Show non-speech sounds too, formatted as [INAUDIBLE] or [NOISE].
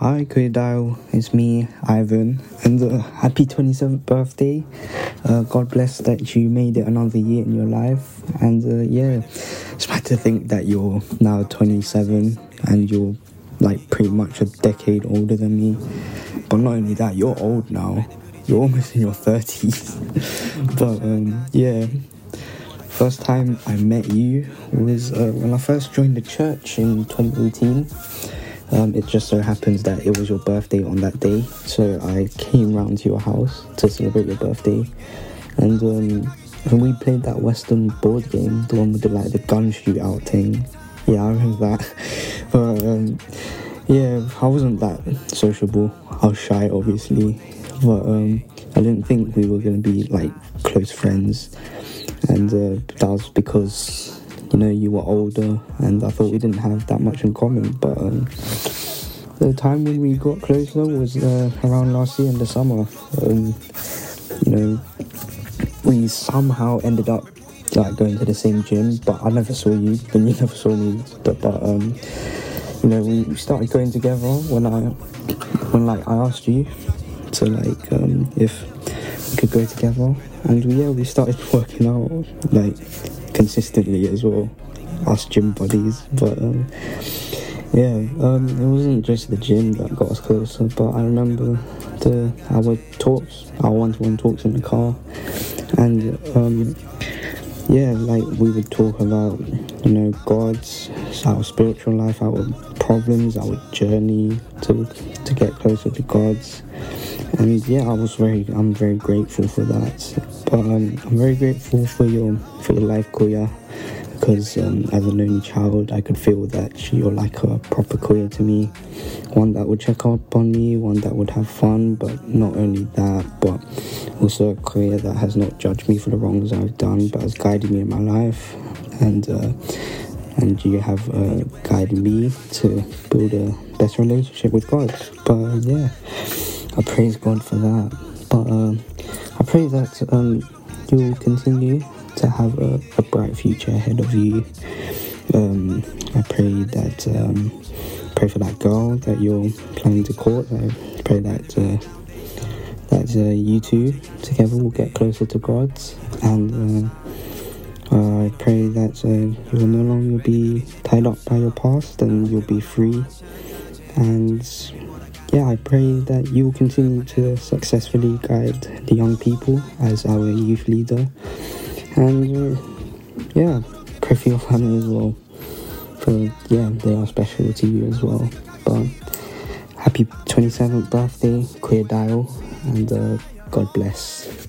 Hi, Kuya It's me, Ivan, and uh, happy 27th birthday. Uh, God bless that you made it another year in your life. And uh, yeah, it's bad to think that you're now 27 and you're like pretty much a decade older than me. But not only that, you're old now. You're almost in your 30s. [LAUGHS] but um, yeah, first time I met you was uh, when I first joined the church in 2018. Um, it just so happens that it was your birthday on that day, so I came round to your house to celebrate your birthday, and um, and we played that Western board game, the one with the like the gun shootout thing. Yeah, I remember that. [LAUGHS] but um, yeah, I wasn't that sociable. I was shy, obviously, but um, I didn't think we were gonna be like close friends, and uh, that was because you know, you were older, and I thought we didn't have that much in common. But um, the time when we got closer was uh, around last year in the summer. Um, you know, we somehow ended up like going to the same gym, but I never saw you, and you [LAUGHS] never saw me. But, but um, you know, we started going together when I, when like I asked you to like um, if we could go together, and yeah, we started [LAUGHS] working out like consistently as well, us gym buddies. But um, yeah, um, it wasn't just the gym that got us closer, but I remember the our talks, our one-to-one talks in the car, and um, yeah, like we would talk about you know God's, our spiritual life, our problems, our journey to to get closer to God's, and yeah, I was very, I'm very grateful for that. But um, I'm very grateful for your for your life, Kuya, because um, as an only child, I could feel that you're like a proper Kuya to me, one that would check up on me, one that would have fun, but not only that, but also a Kuya that has not judged me for the wrongs I've done, but has guided me in my life, and uh, and you have uh, guided me to build a better relationship with God. But yeah, I praise God for that. But. Um, I pray that um, you'll continue to have a, a, bright future ahead of you. Um, I pray that um, pray for that girl that you're planning to court. I pray that uh, that uh, you two together will get closer to God, and uh, I pray that uh, you will no longer be tied up by your past, and you'll be free and yeah, I pray that you will continue to successfully guide the young people as our youth leader. And uh, yeah, pray for your family as well. For yeah, they are special to you as well. But happy 27th birthday, Kuya Jahdiel, and uh, God bless.